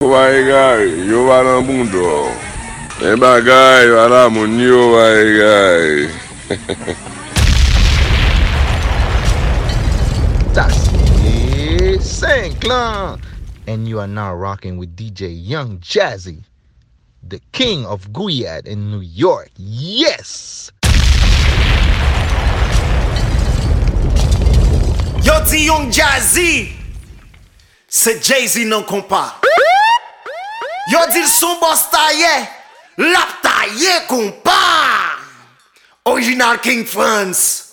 Waigai, yo wala mundo. Bagay, wala moun yo waigai. That's it, Saint Clan. And you are now rocking with DJ Young Jazzy, the king of Guyad in New York. Yes! Yo di Young Jazzy Se Jay-Z nan kompa Yo dil son boss taye, lap taye kompa. Original King France.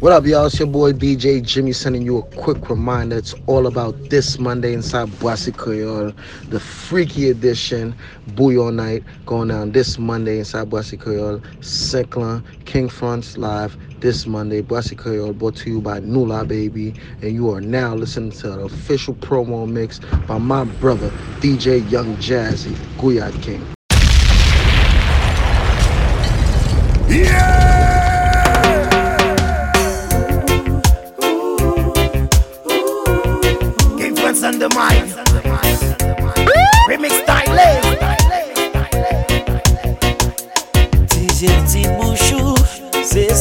What up, y'all? It's your boy DJ Jimmy sending you a quick reminder. It's all about this Monday inside Boissy Creole, the freaky edition, Bouyon Night, going down this Monday inside Boissy Creole, 5lan, King Frantz Live this Monday, Boissy Creole, brought to you by Nula Baby. And you are now listening to the official promo mix by my brother, DJ Young Jazzy, Guyad. King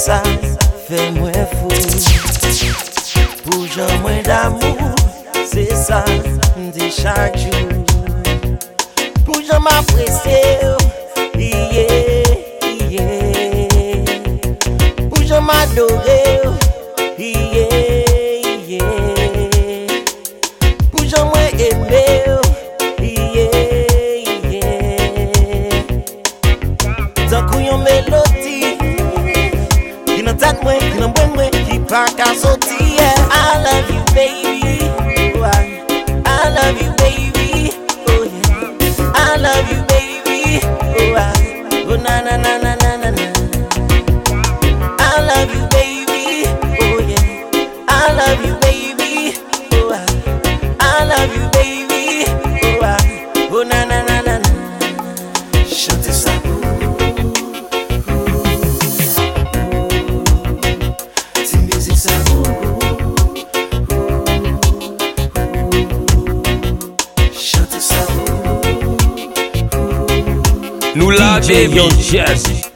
sa Fè mwen fou. Pou jan mwen d'amou Se sa di chak jou. Pou jan mwen aprese Iye, iye. Pou jan mwen adore Iye. Mwen mwen Ki pa yeah. I love you baby oh, I, love you baby oh, yeah. I love you baby oh, I, oh na na na baby Young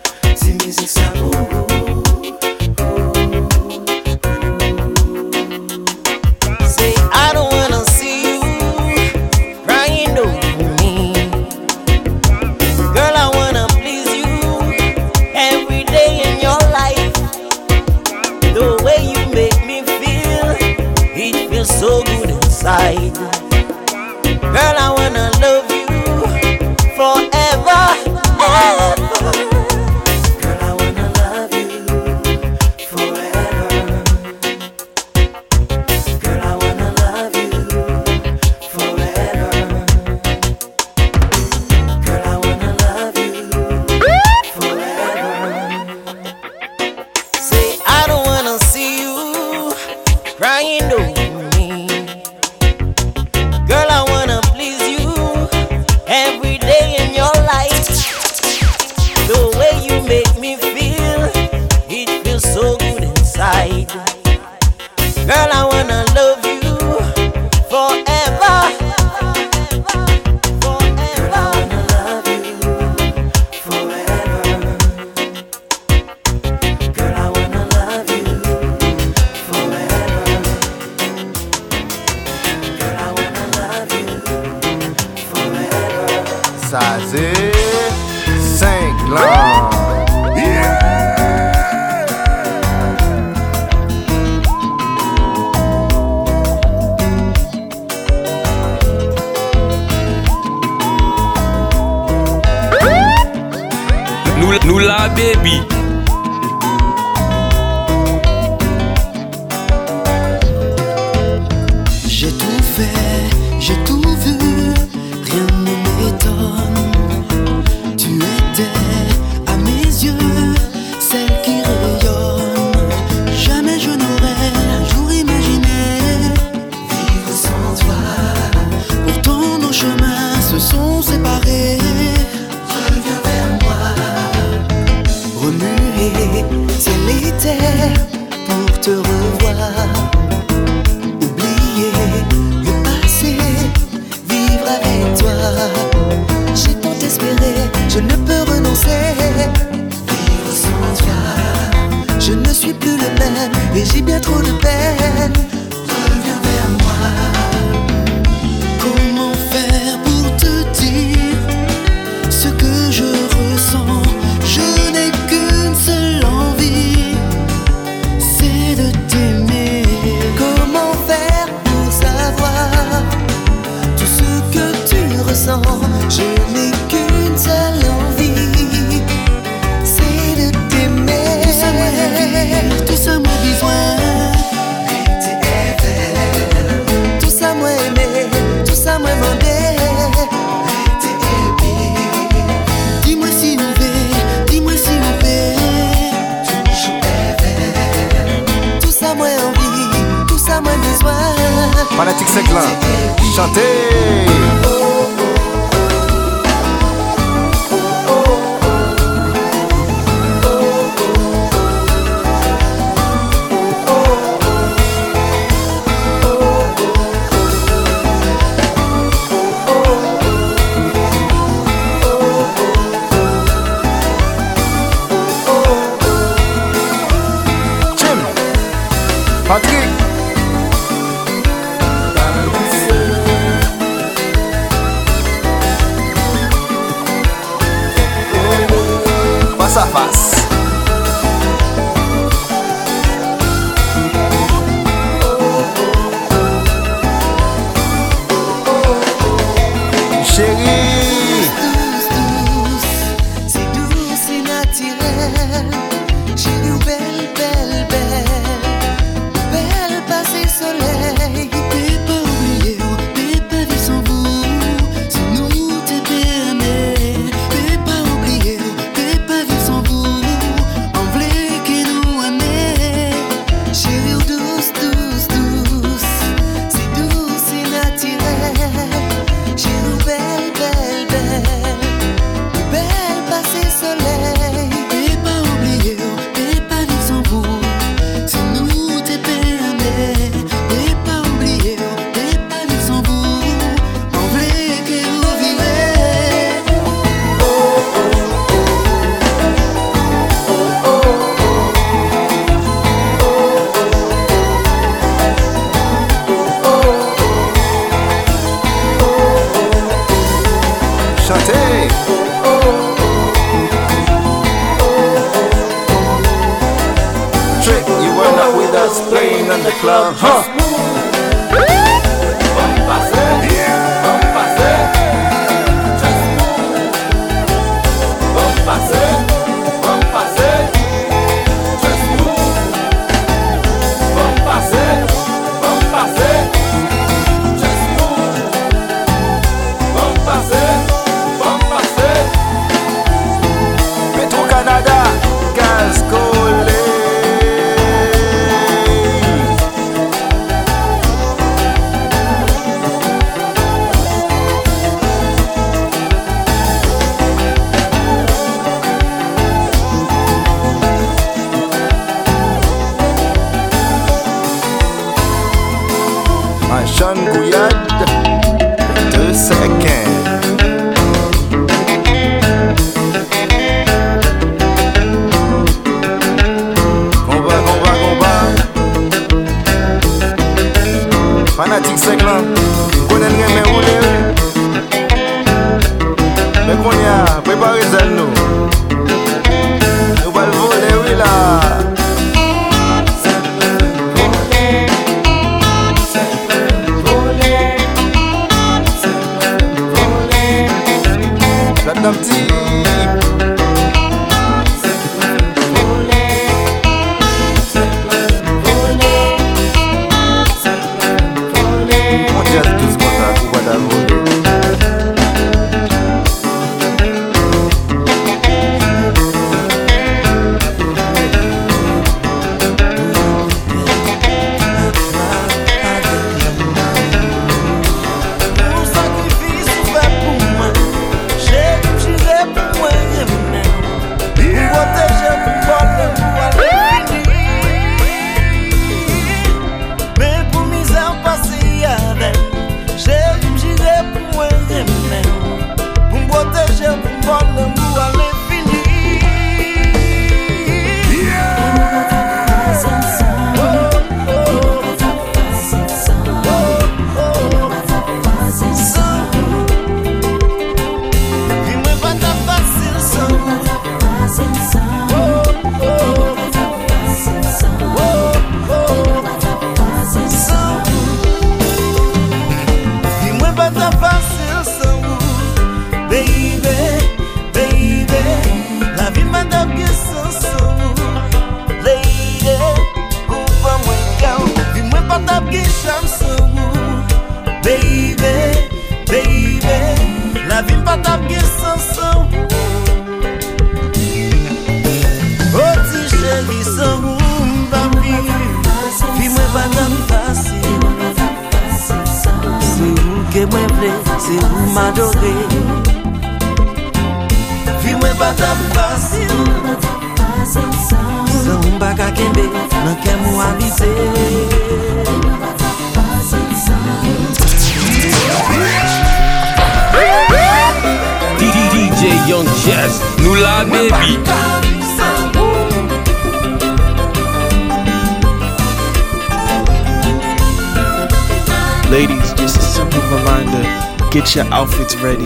get your outfits ready,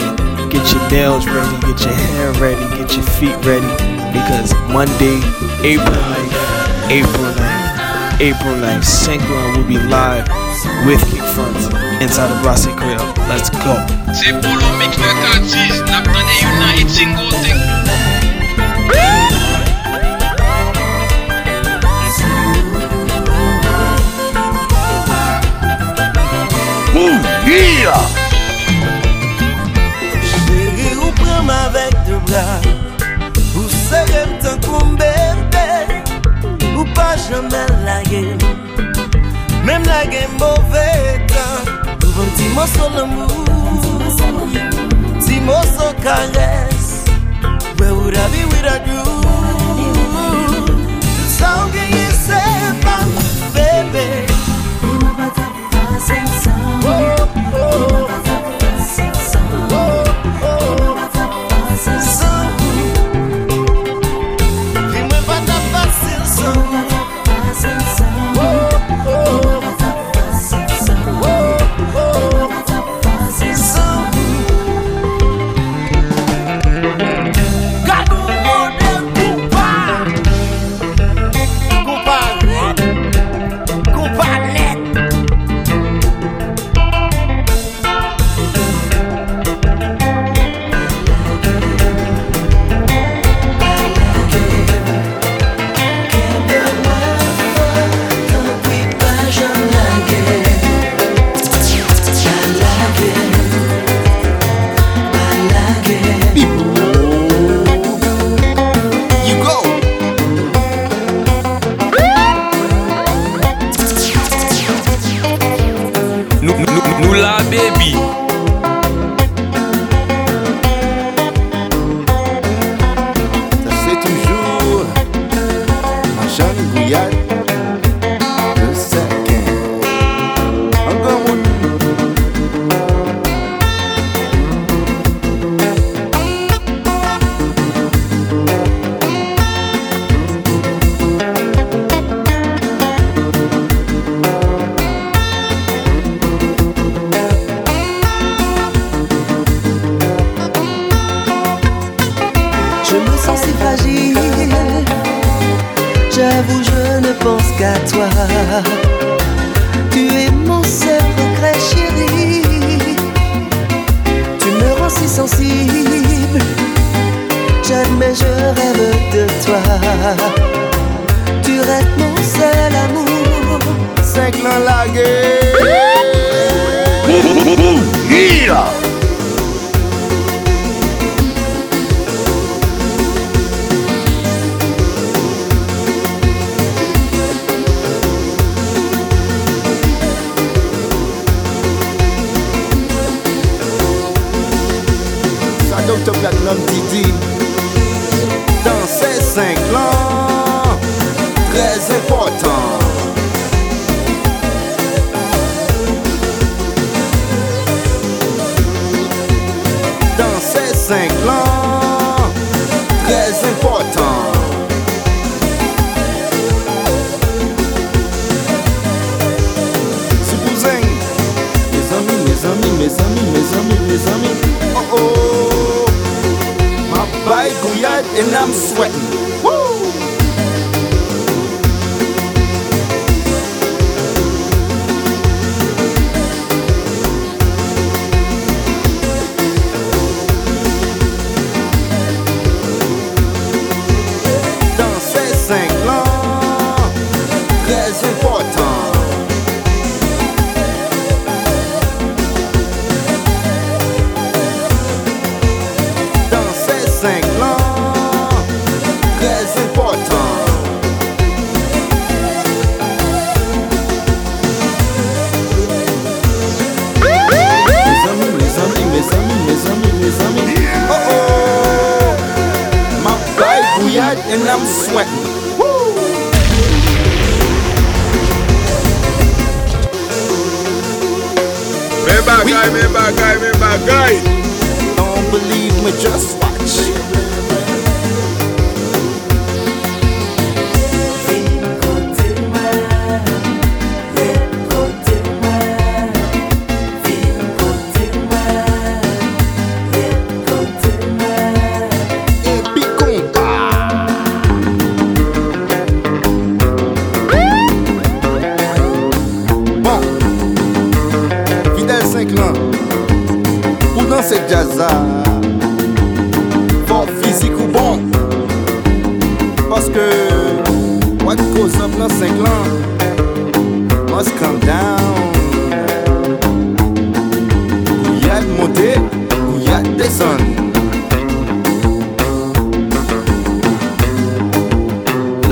get your nails ready, get your hair ready, get your feet ready. Because Monday, April 9th, April 9th, April 9th, 5lan will be live with King Frantz inside of Brassy Creole. Let's go. Se polo mix de Katis, nap tande hit single thing. Chéri bra Ou seye mten koumbe mpe Ou pa jamen lage. Mem lage mbove tan Ou bon ti moso l'amou Ti moso kares Ou e ou rabi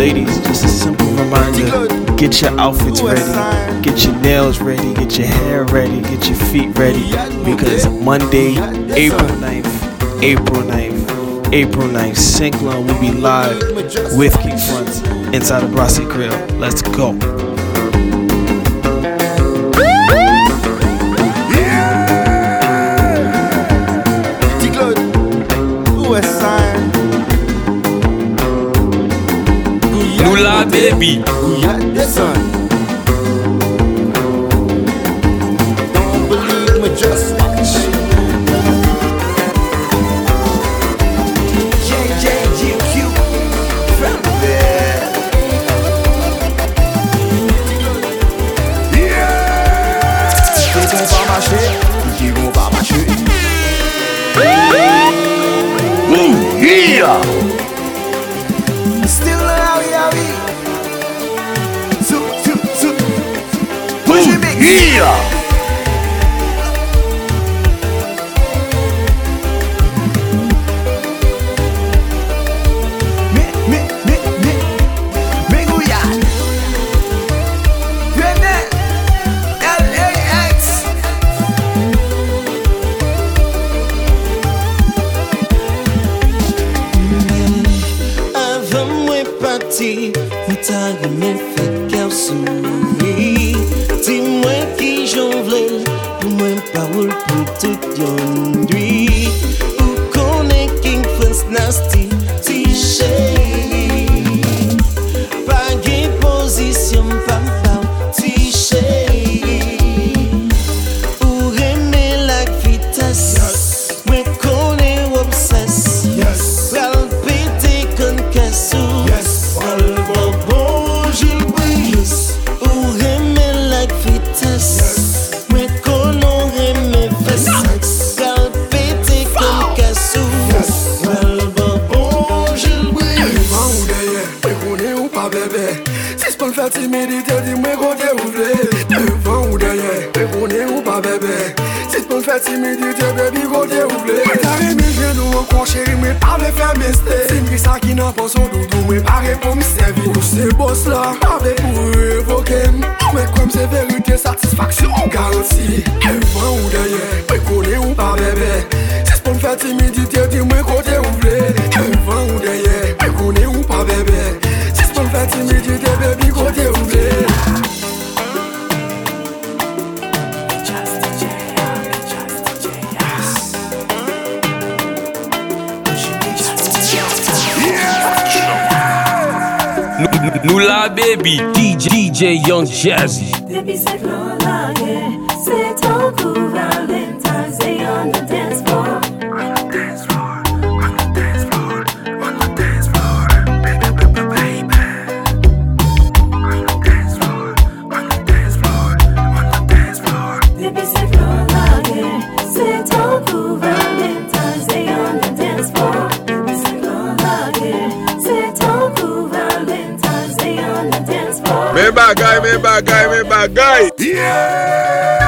Ladies, just a simple reminder get your outfits ready, get your nails ready, get your hair ready, get your feet ready. Because Monday, April 9th, April 9th, April 9th, 5lan will be live with King inside of Brassy Grill. Let's go. baby. Yeah. Yes. Remember, bagay, Remember, bagay, Remember, bagay. Yeah!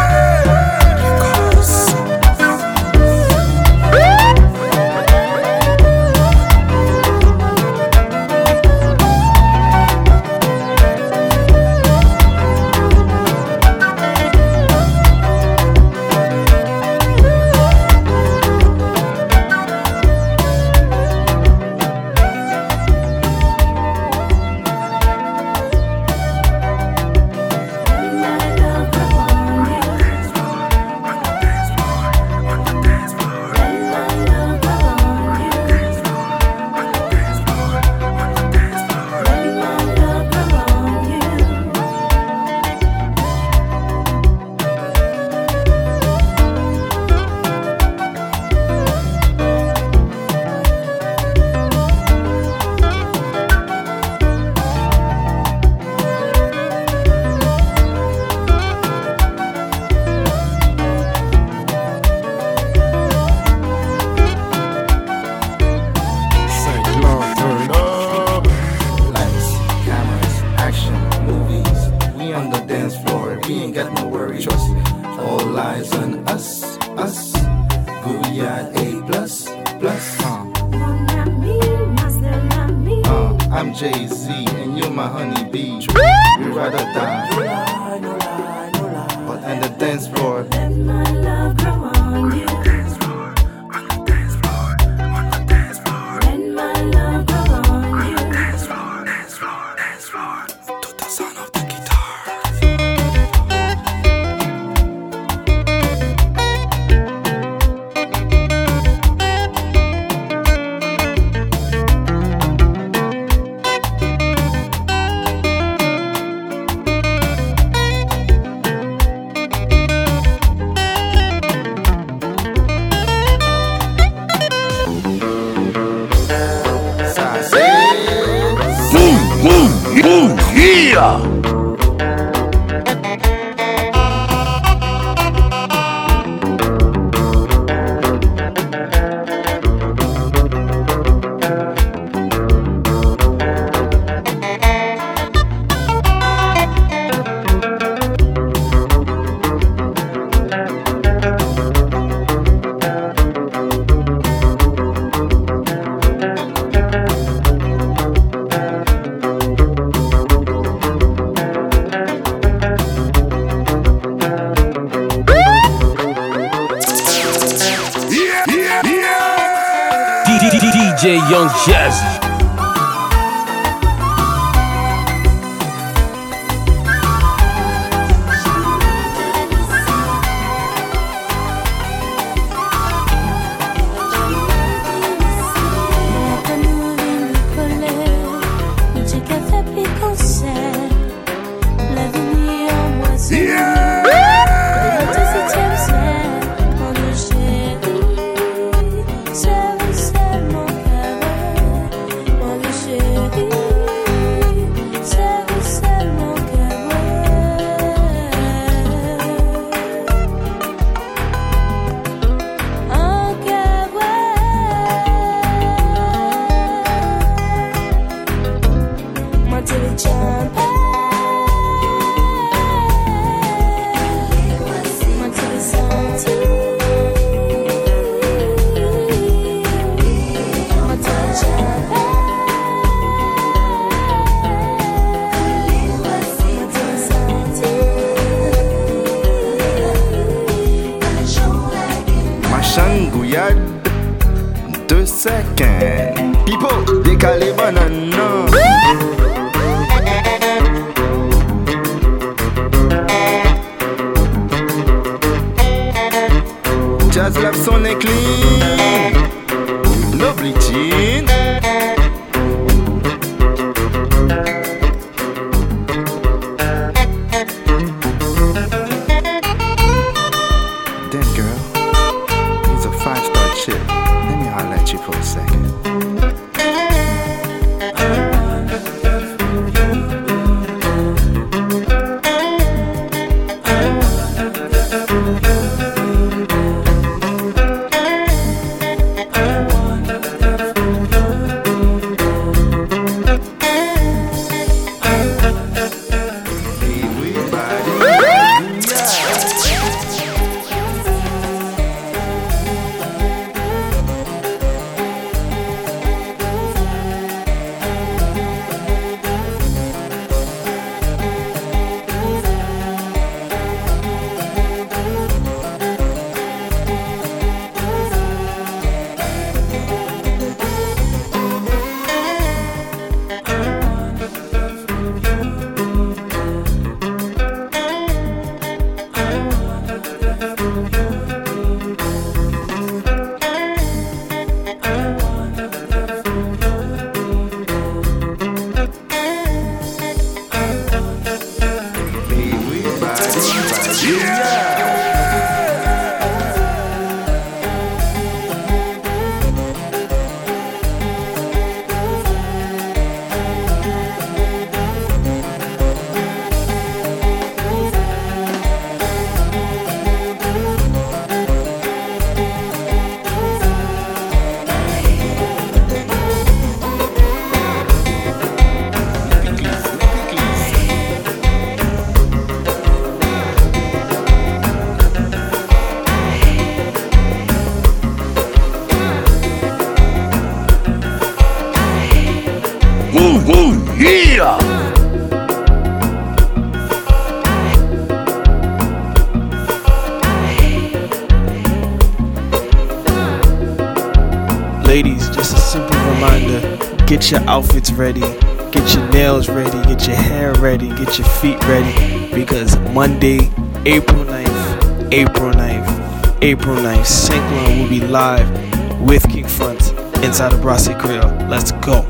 Get your outfits ready, get your nails ready, get your hair ready, get your feet ready. Because Monday, April 9th, April 9th, April 9th, 5lan will be live with King Frantz inside of Brassy Grill. Let's go.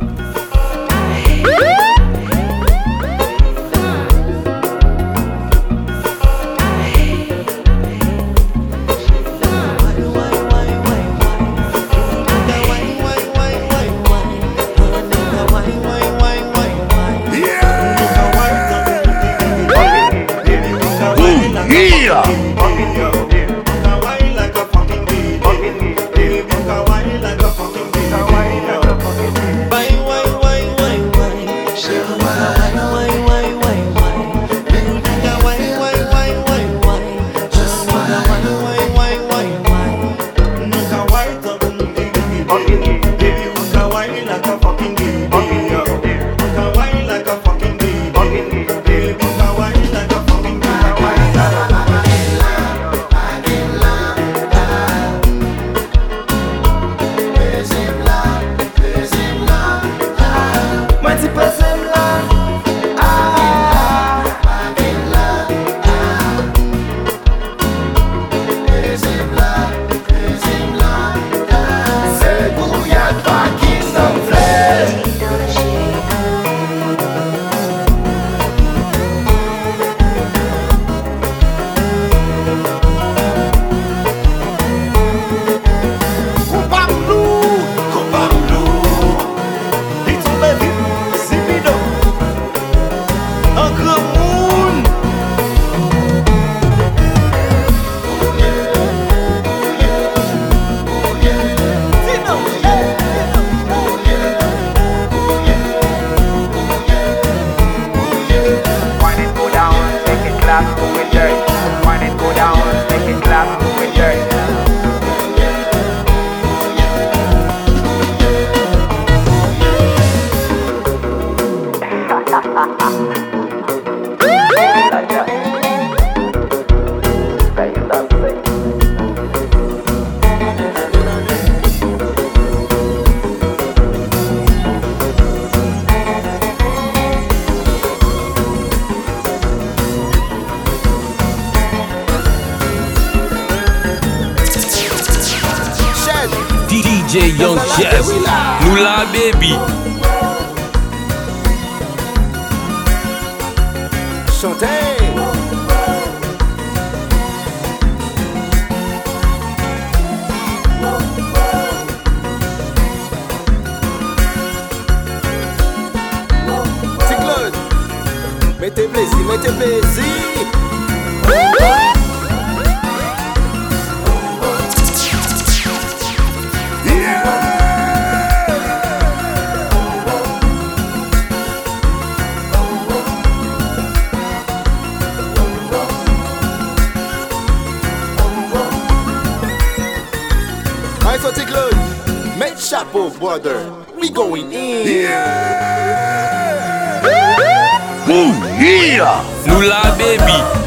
Boom! Yeah! Nou la baby!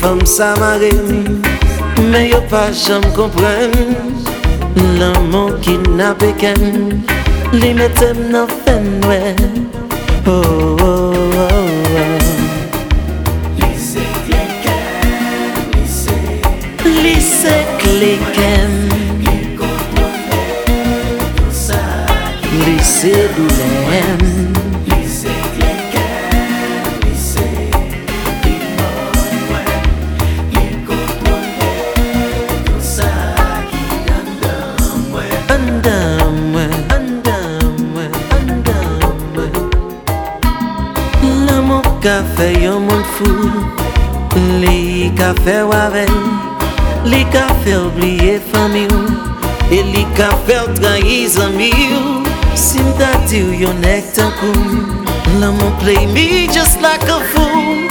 fam sa mare Me yo pa jam kompren L'amon ki na peken Li metem nan fenwe Oh oh oh oh. Lise kleken Lise Lise kleken Lise doulen fè yon moun fou Li ka fè wavè Li ka fè oubliye fami ou E li ka fè ou trahi zami ou. Sim ta di ou yon ek tan kou L'amour play me just like a fool.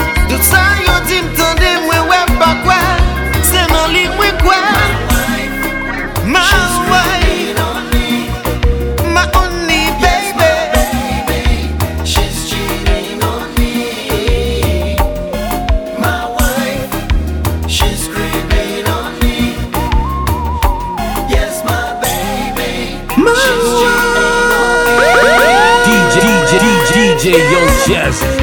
DJ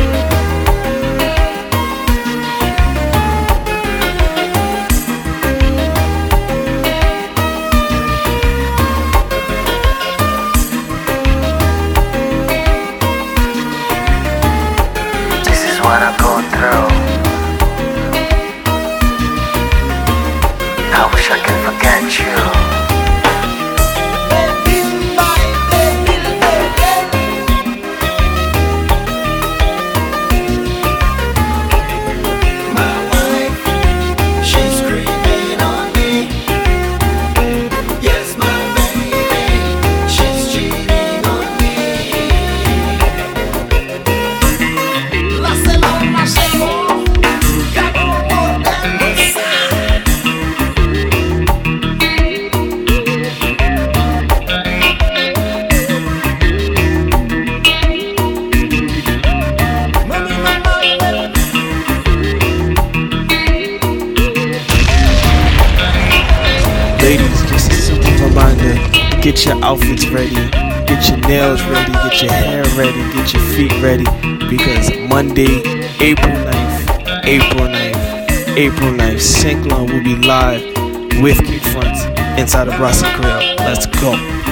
get ready because Monday, April 9th, April 9th, April 9th, 5lan will be live with King Frantz inside of Rossi Creole. Let's go.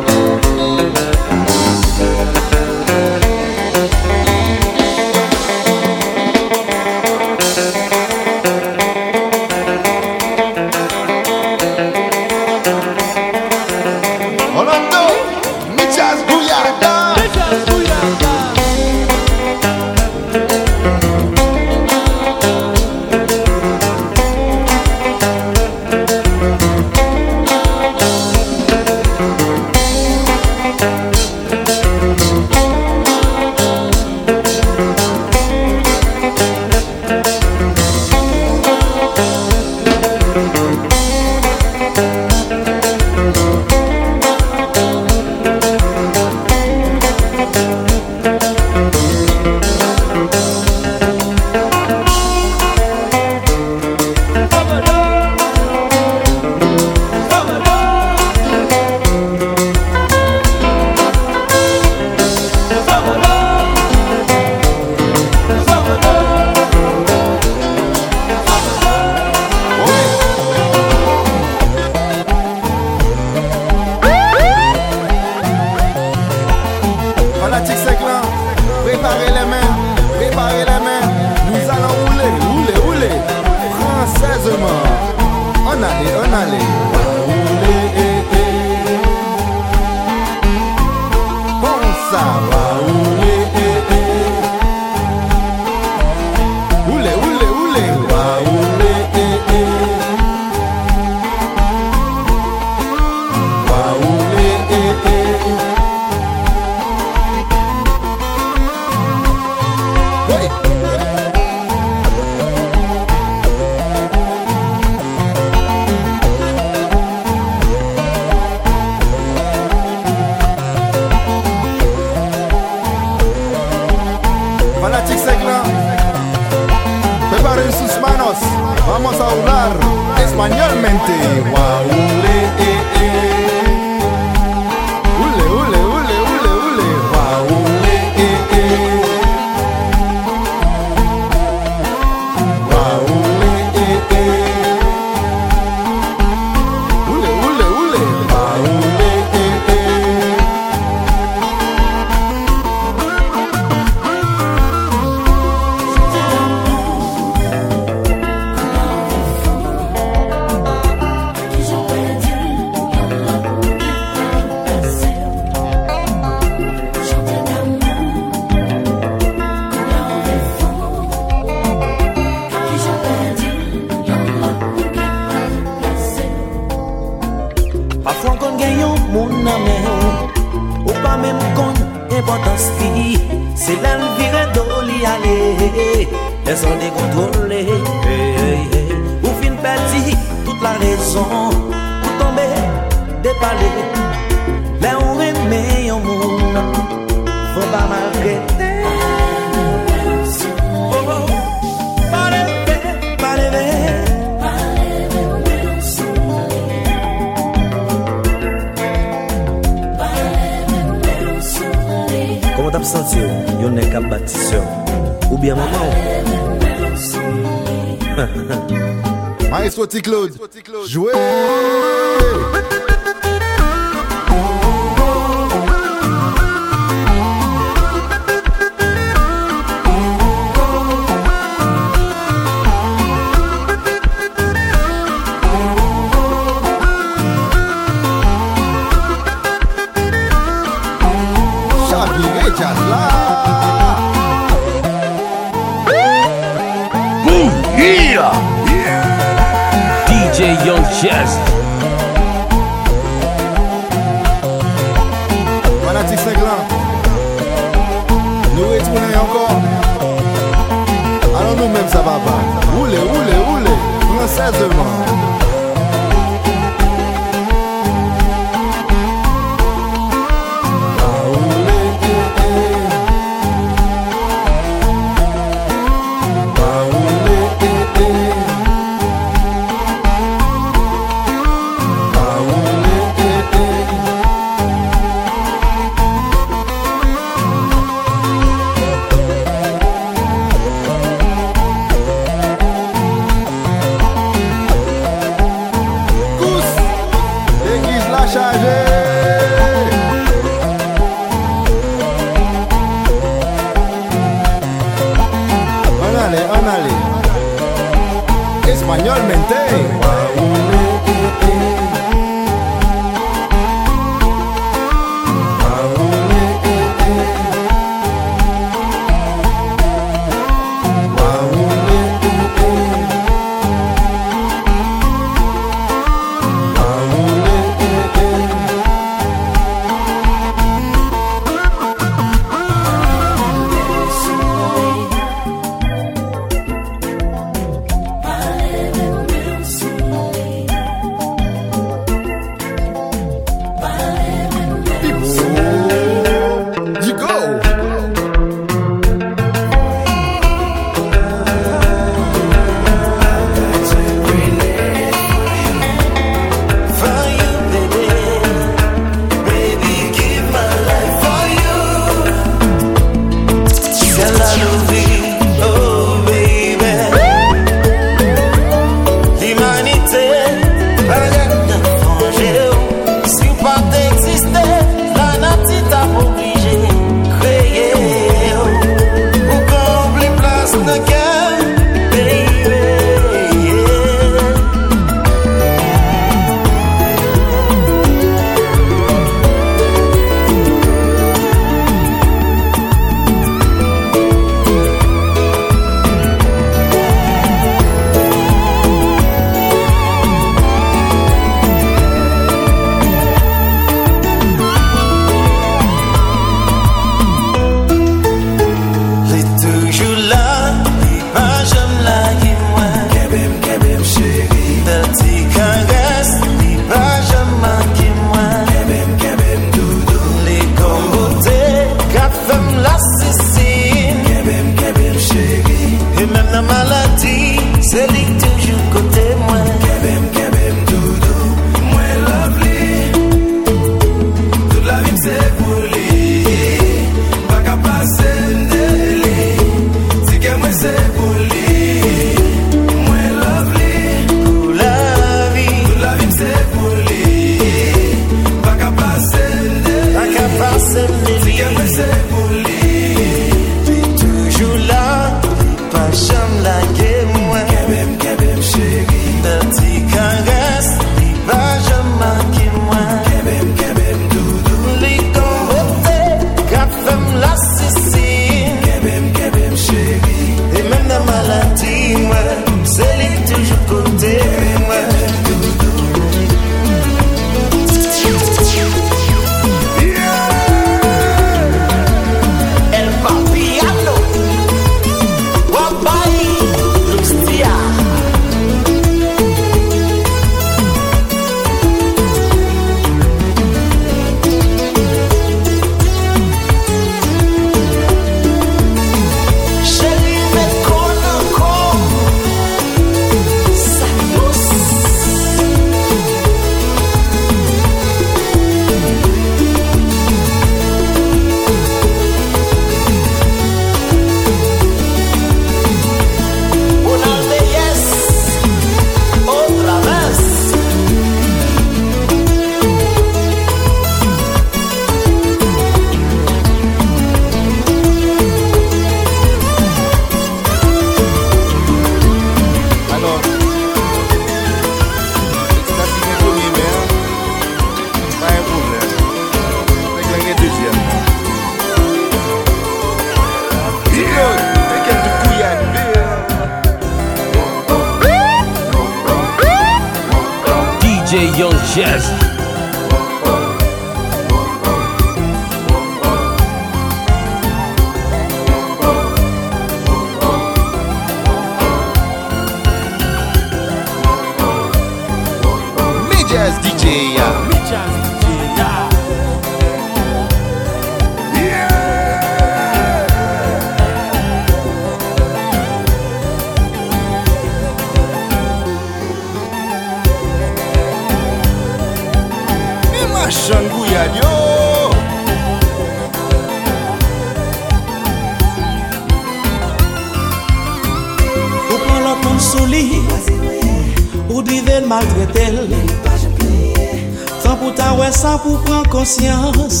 pou pran konsyans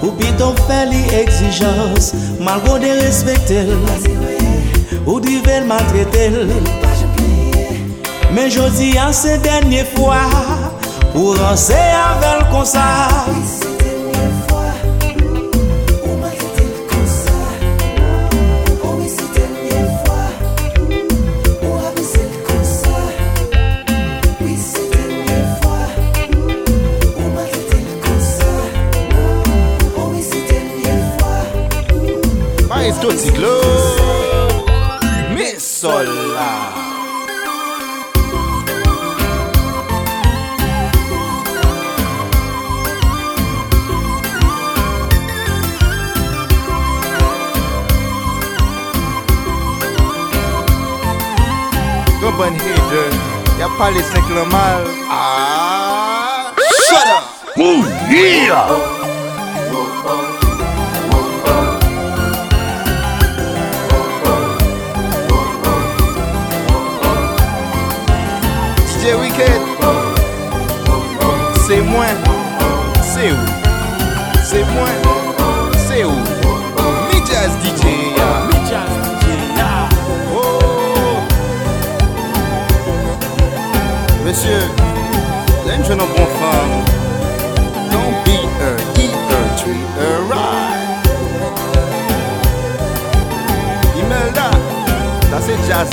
Ou biton fè li exijans Malgo bon de respektel Ou drivel maltretel Men jodi an se denye fwa Ou ranse avel konsa Ah, shut up. Ooh, yeah.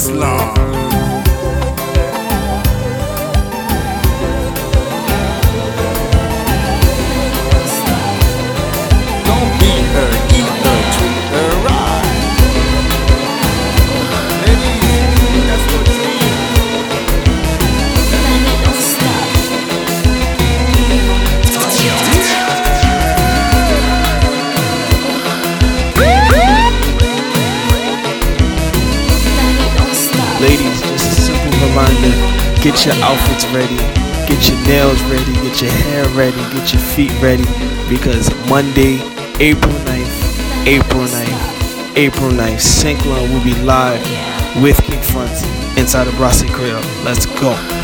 Muslim. Get your outfits ready, get your nails ready, get your hair ready, get your feet ready because Monday, April 9th, April 9th, April 9th, 5lan will be live with King Frantz inside of Brasserie Creole. Let's go.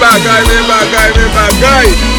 bagay, men bagay, men bagay.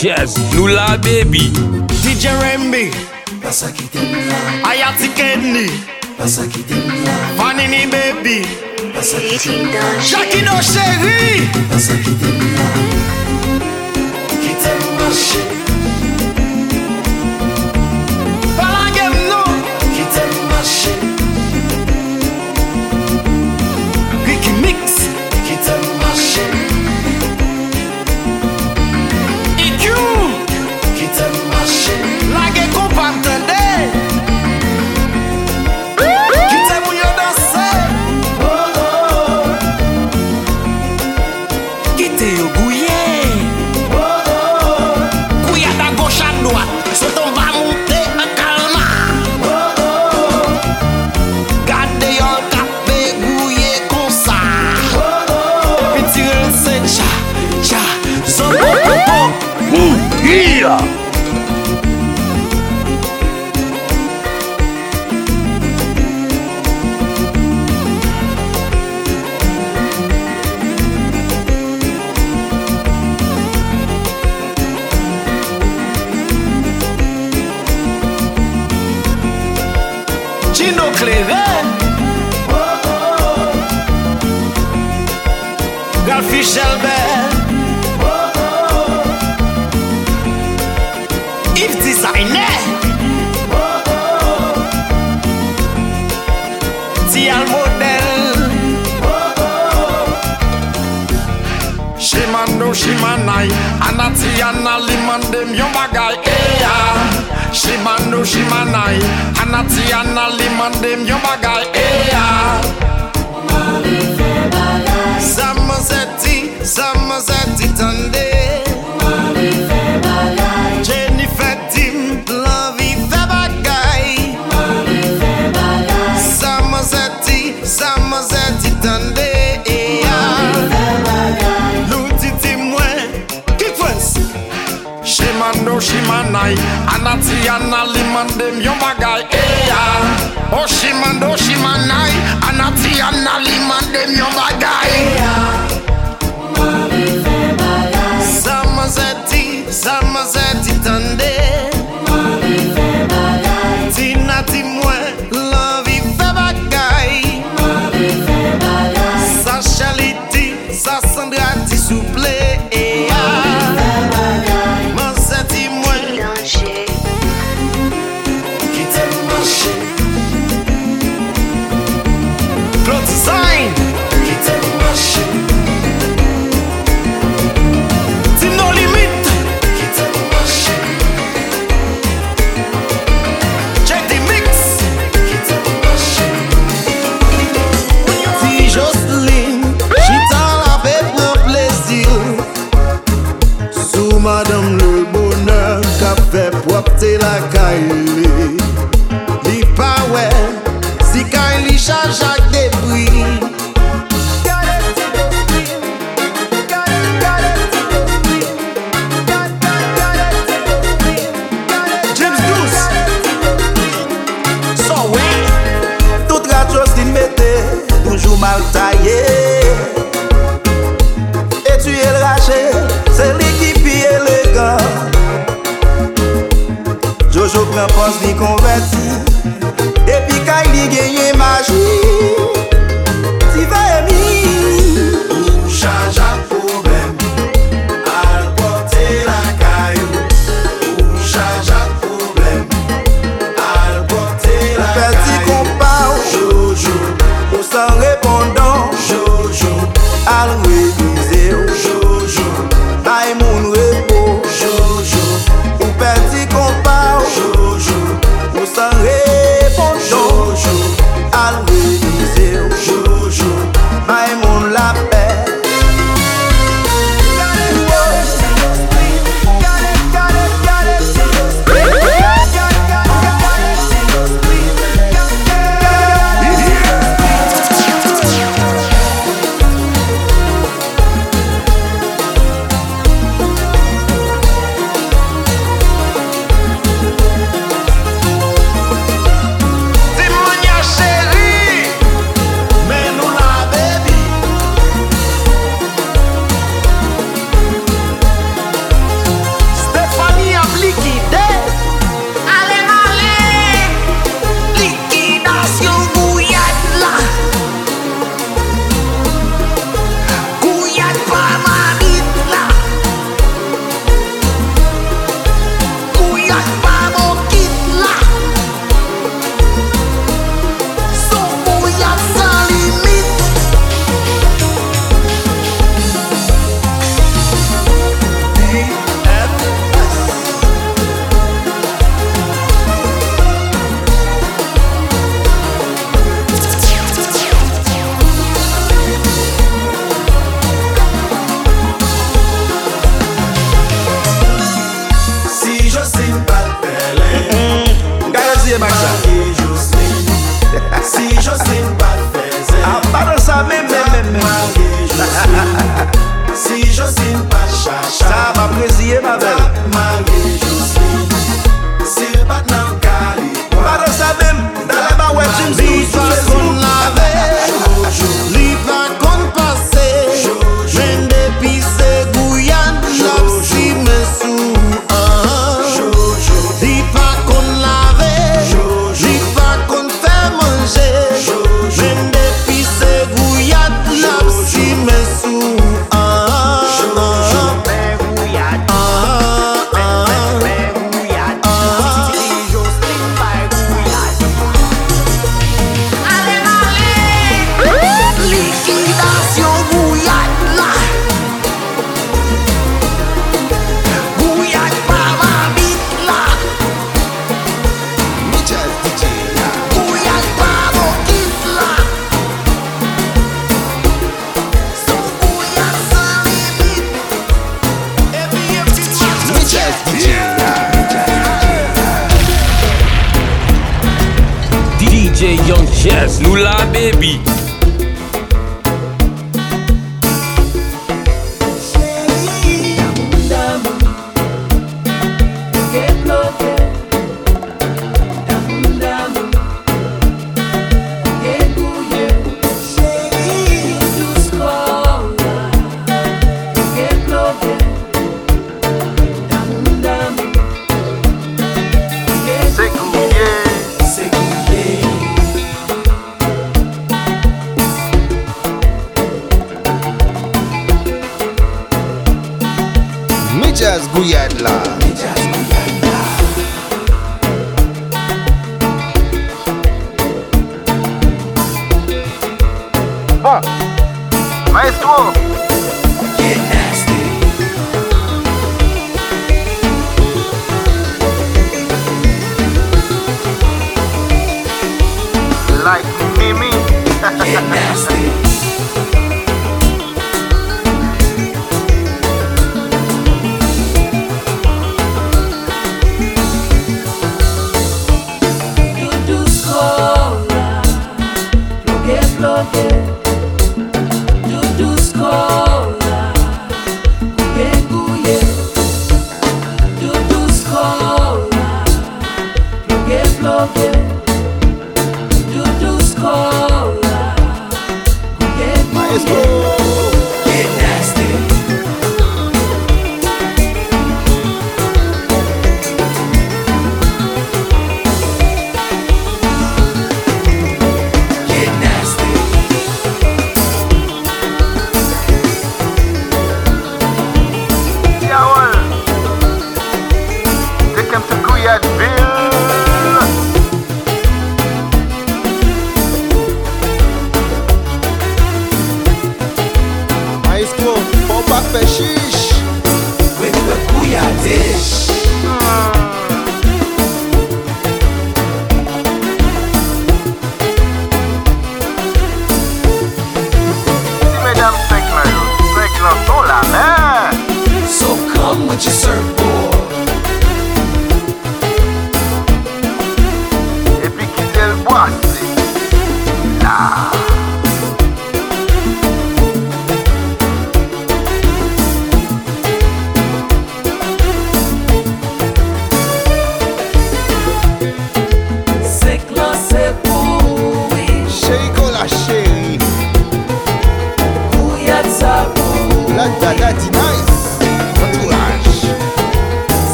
Jazz, nou baby.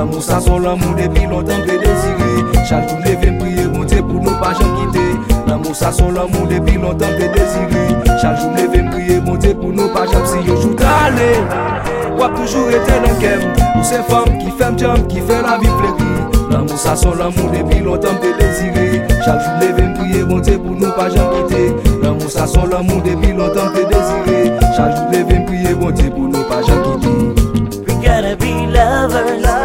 L'amour ça son l'amour depuis longtemps que désiré Chaque jour levé prier mon Dieu pour nous pas jamais quitter. L'amour ça son l'amour depuis longtemps que désiré Chaque jour levé prier mon Dieu pour nous pas jamais si je joue d'aller Wap toujours été dans game. Nous ces femmes qui font jump qui fait la vie fleurie. L'amour ça son l'amour depuis longtemps que désiré Chaque jour levé prier mon Dieu pour nous pas jamais quitter. L'amour ça son l'amour depuis longtemps que désiré Chaque jour levé prier mon Dieu pour nous pas jamais quitter. We gotta be lovers.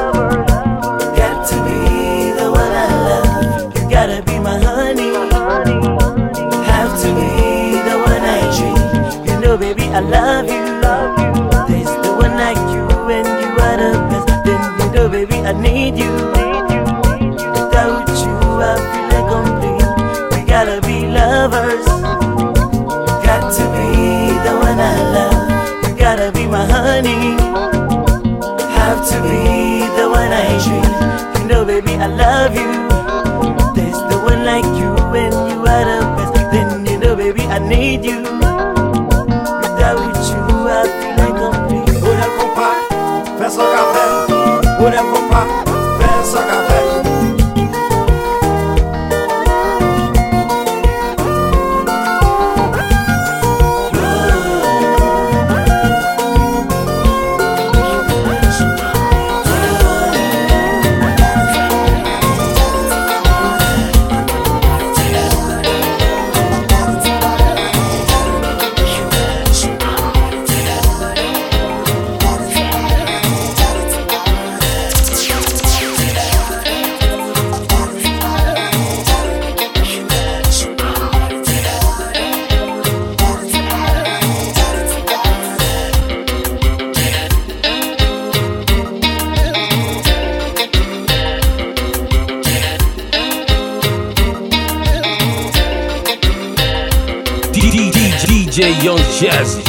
Yes,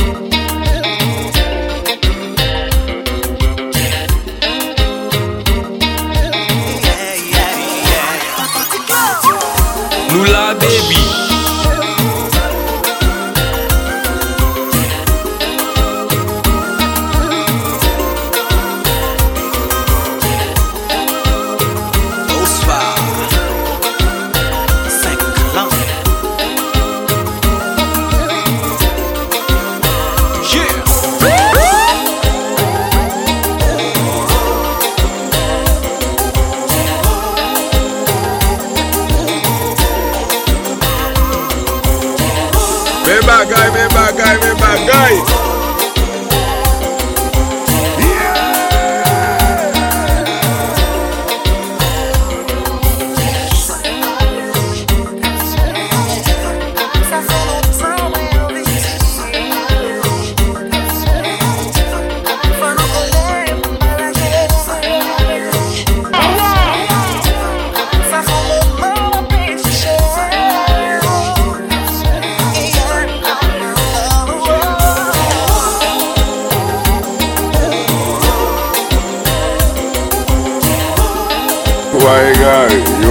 you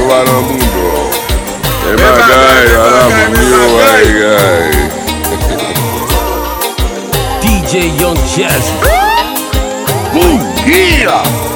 are a mundo emagayo DJ Young Jazz. Ooh, yeah!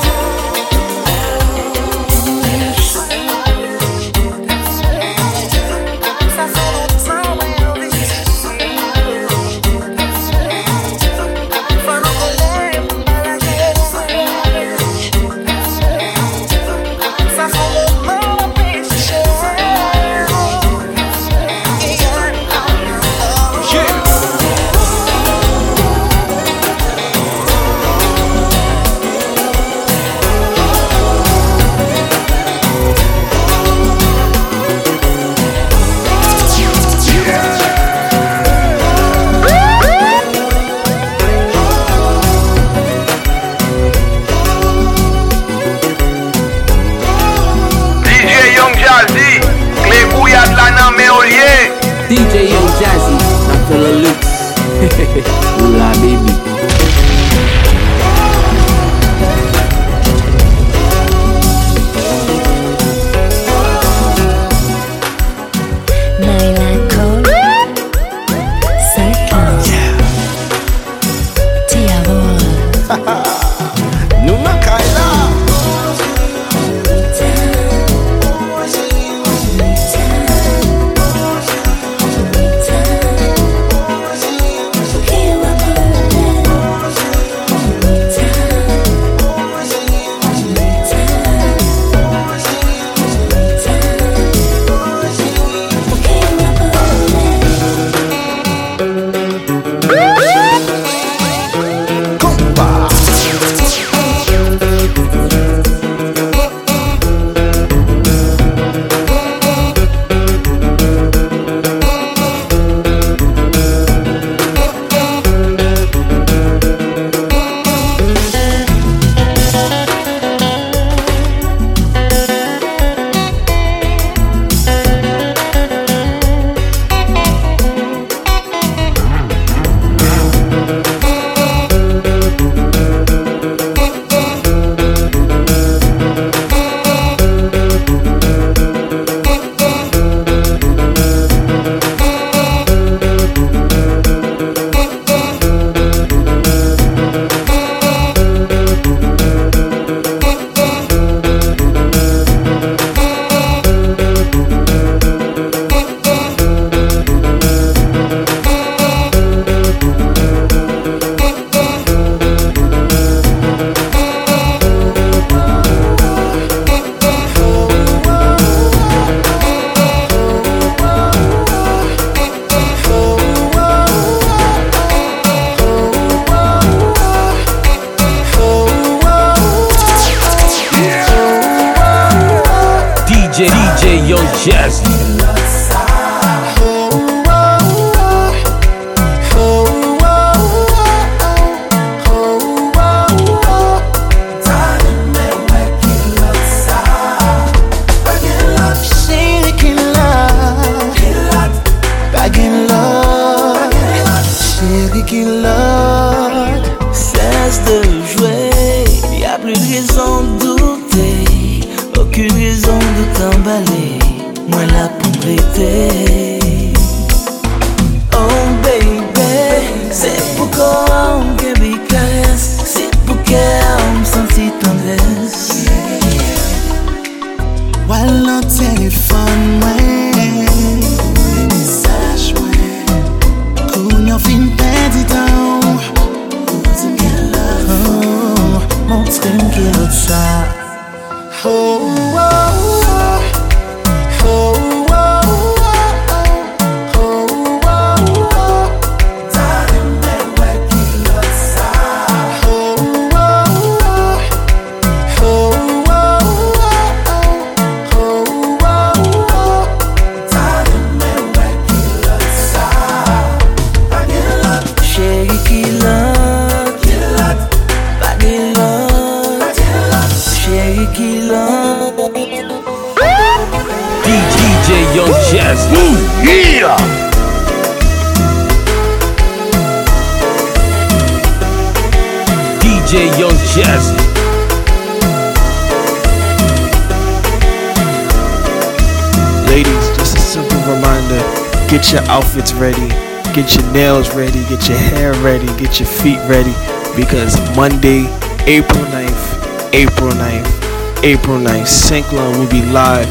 ready because Monday, April 9th, April 9th, April 9th, St. Will be live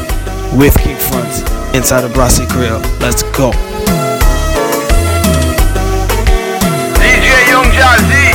with King inside the Brasserie Creole. Let's go. DJ Young Jazzy,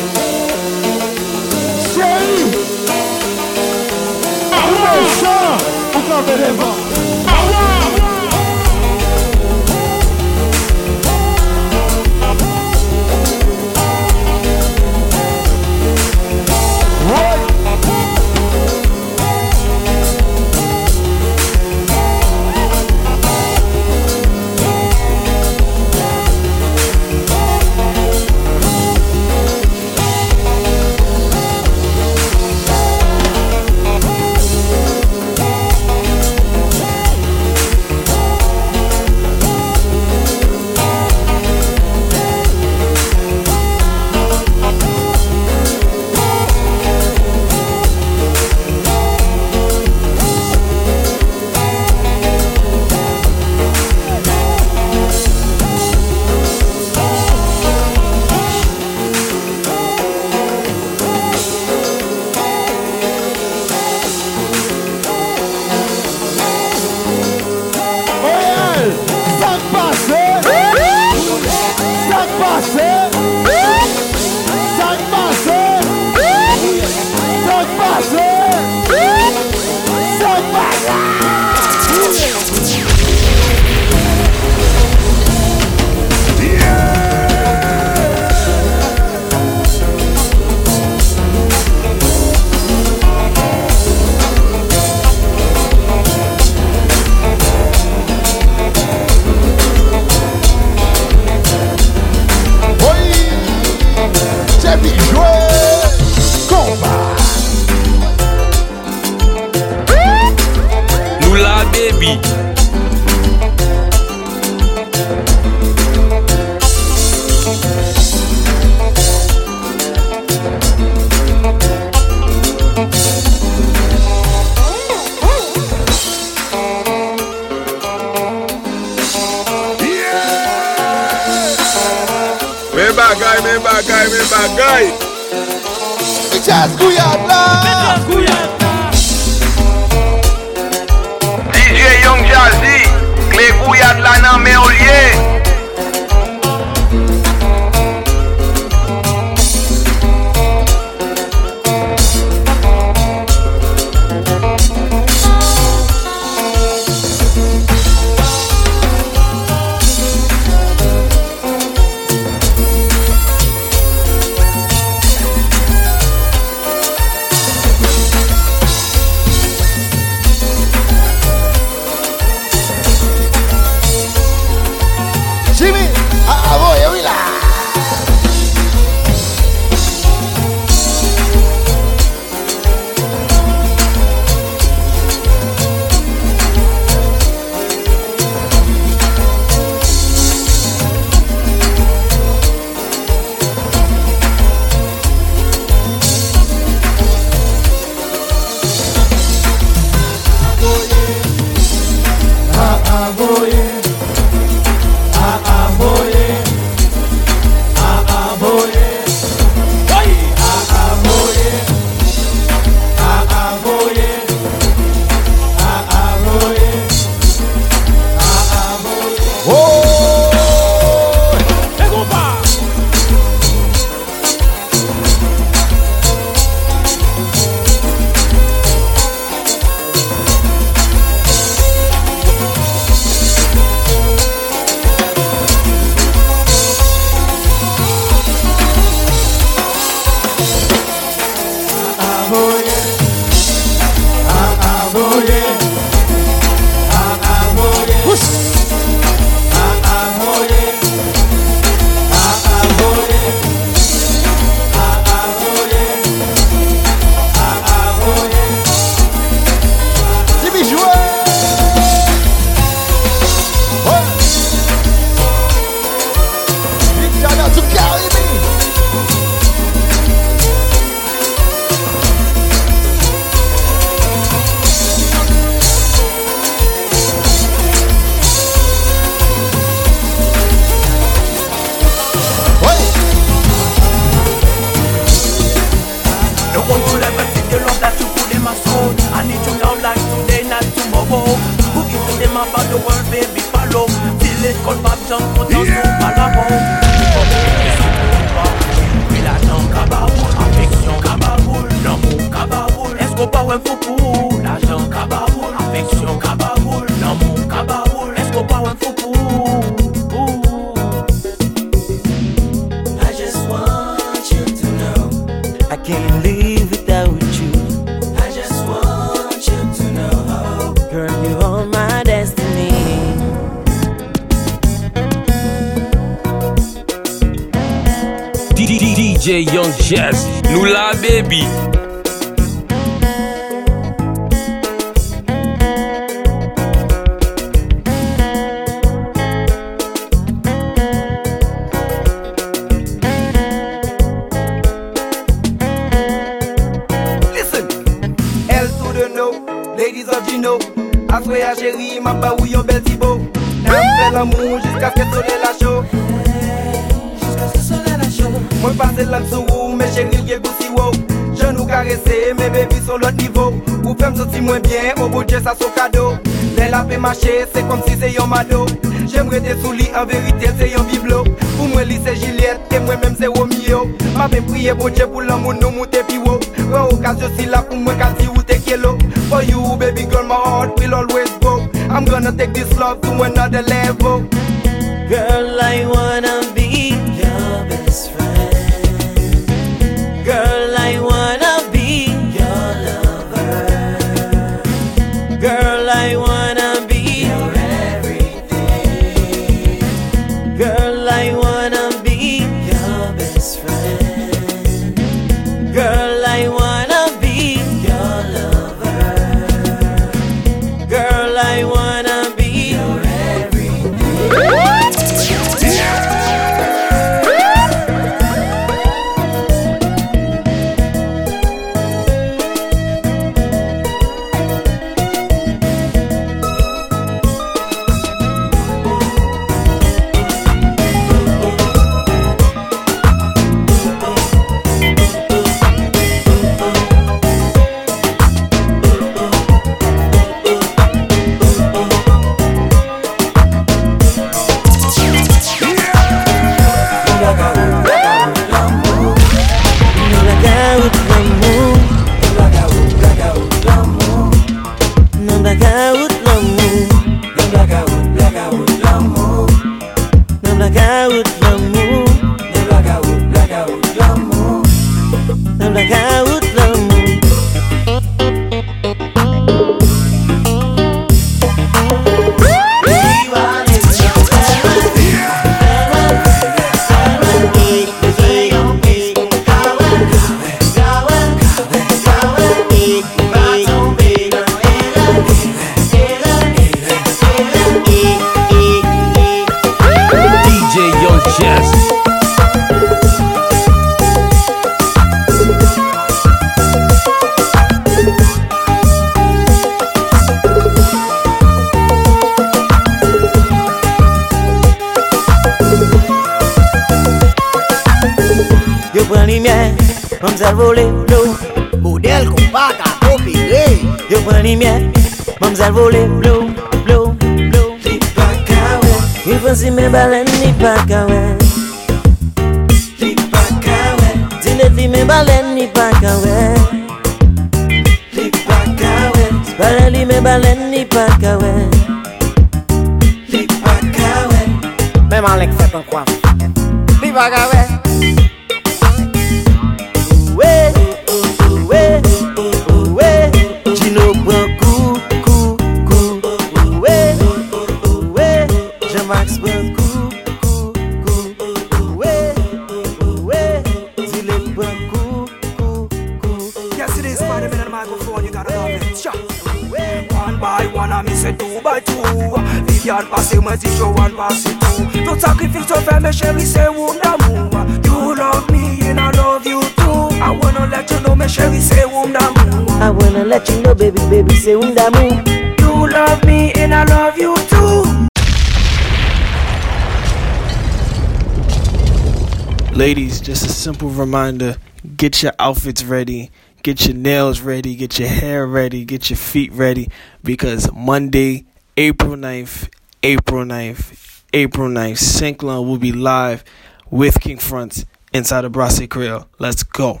simple reminder get your outfits ready, get your nails ready, get your hair ready, get your feet ready because Monday, April 9th, April 9th, April 9th, 5lan will be live with King Frantz inside of Brasserie Creole. Let's go.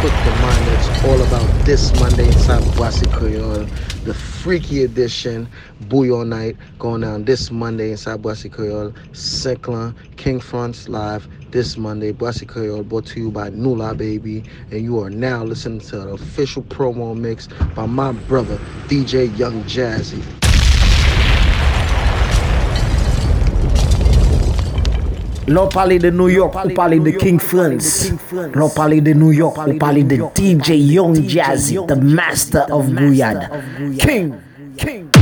Put the mind it's all about this Monday inside of Brasserie Creole, the freaky edition, Bouyon Night, going down this Monday inside Brasserie Creole, 5lan, King Frantz Live this Monday. Brasserie Creole brought to you by Nula Baby. And you are now listening to the official promo mix by my brother, DJ Young Jazzy. lo pali de New York, on parle de King Frantz. lo pali de New York, on parle de DJ Young Jazzy, the master of Guyana. King, King.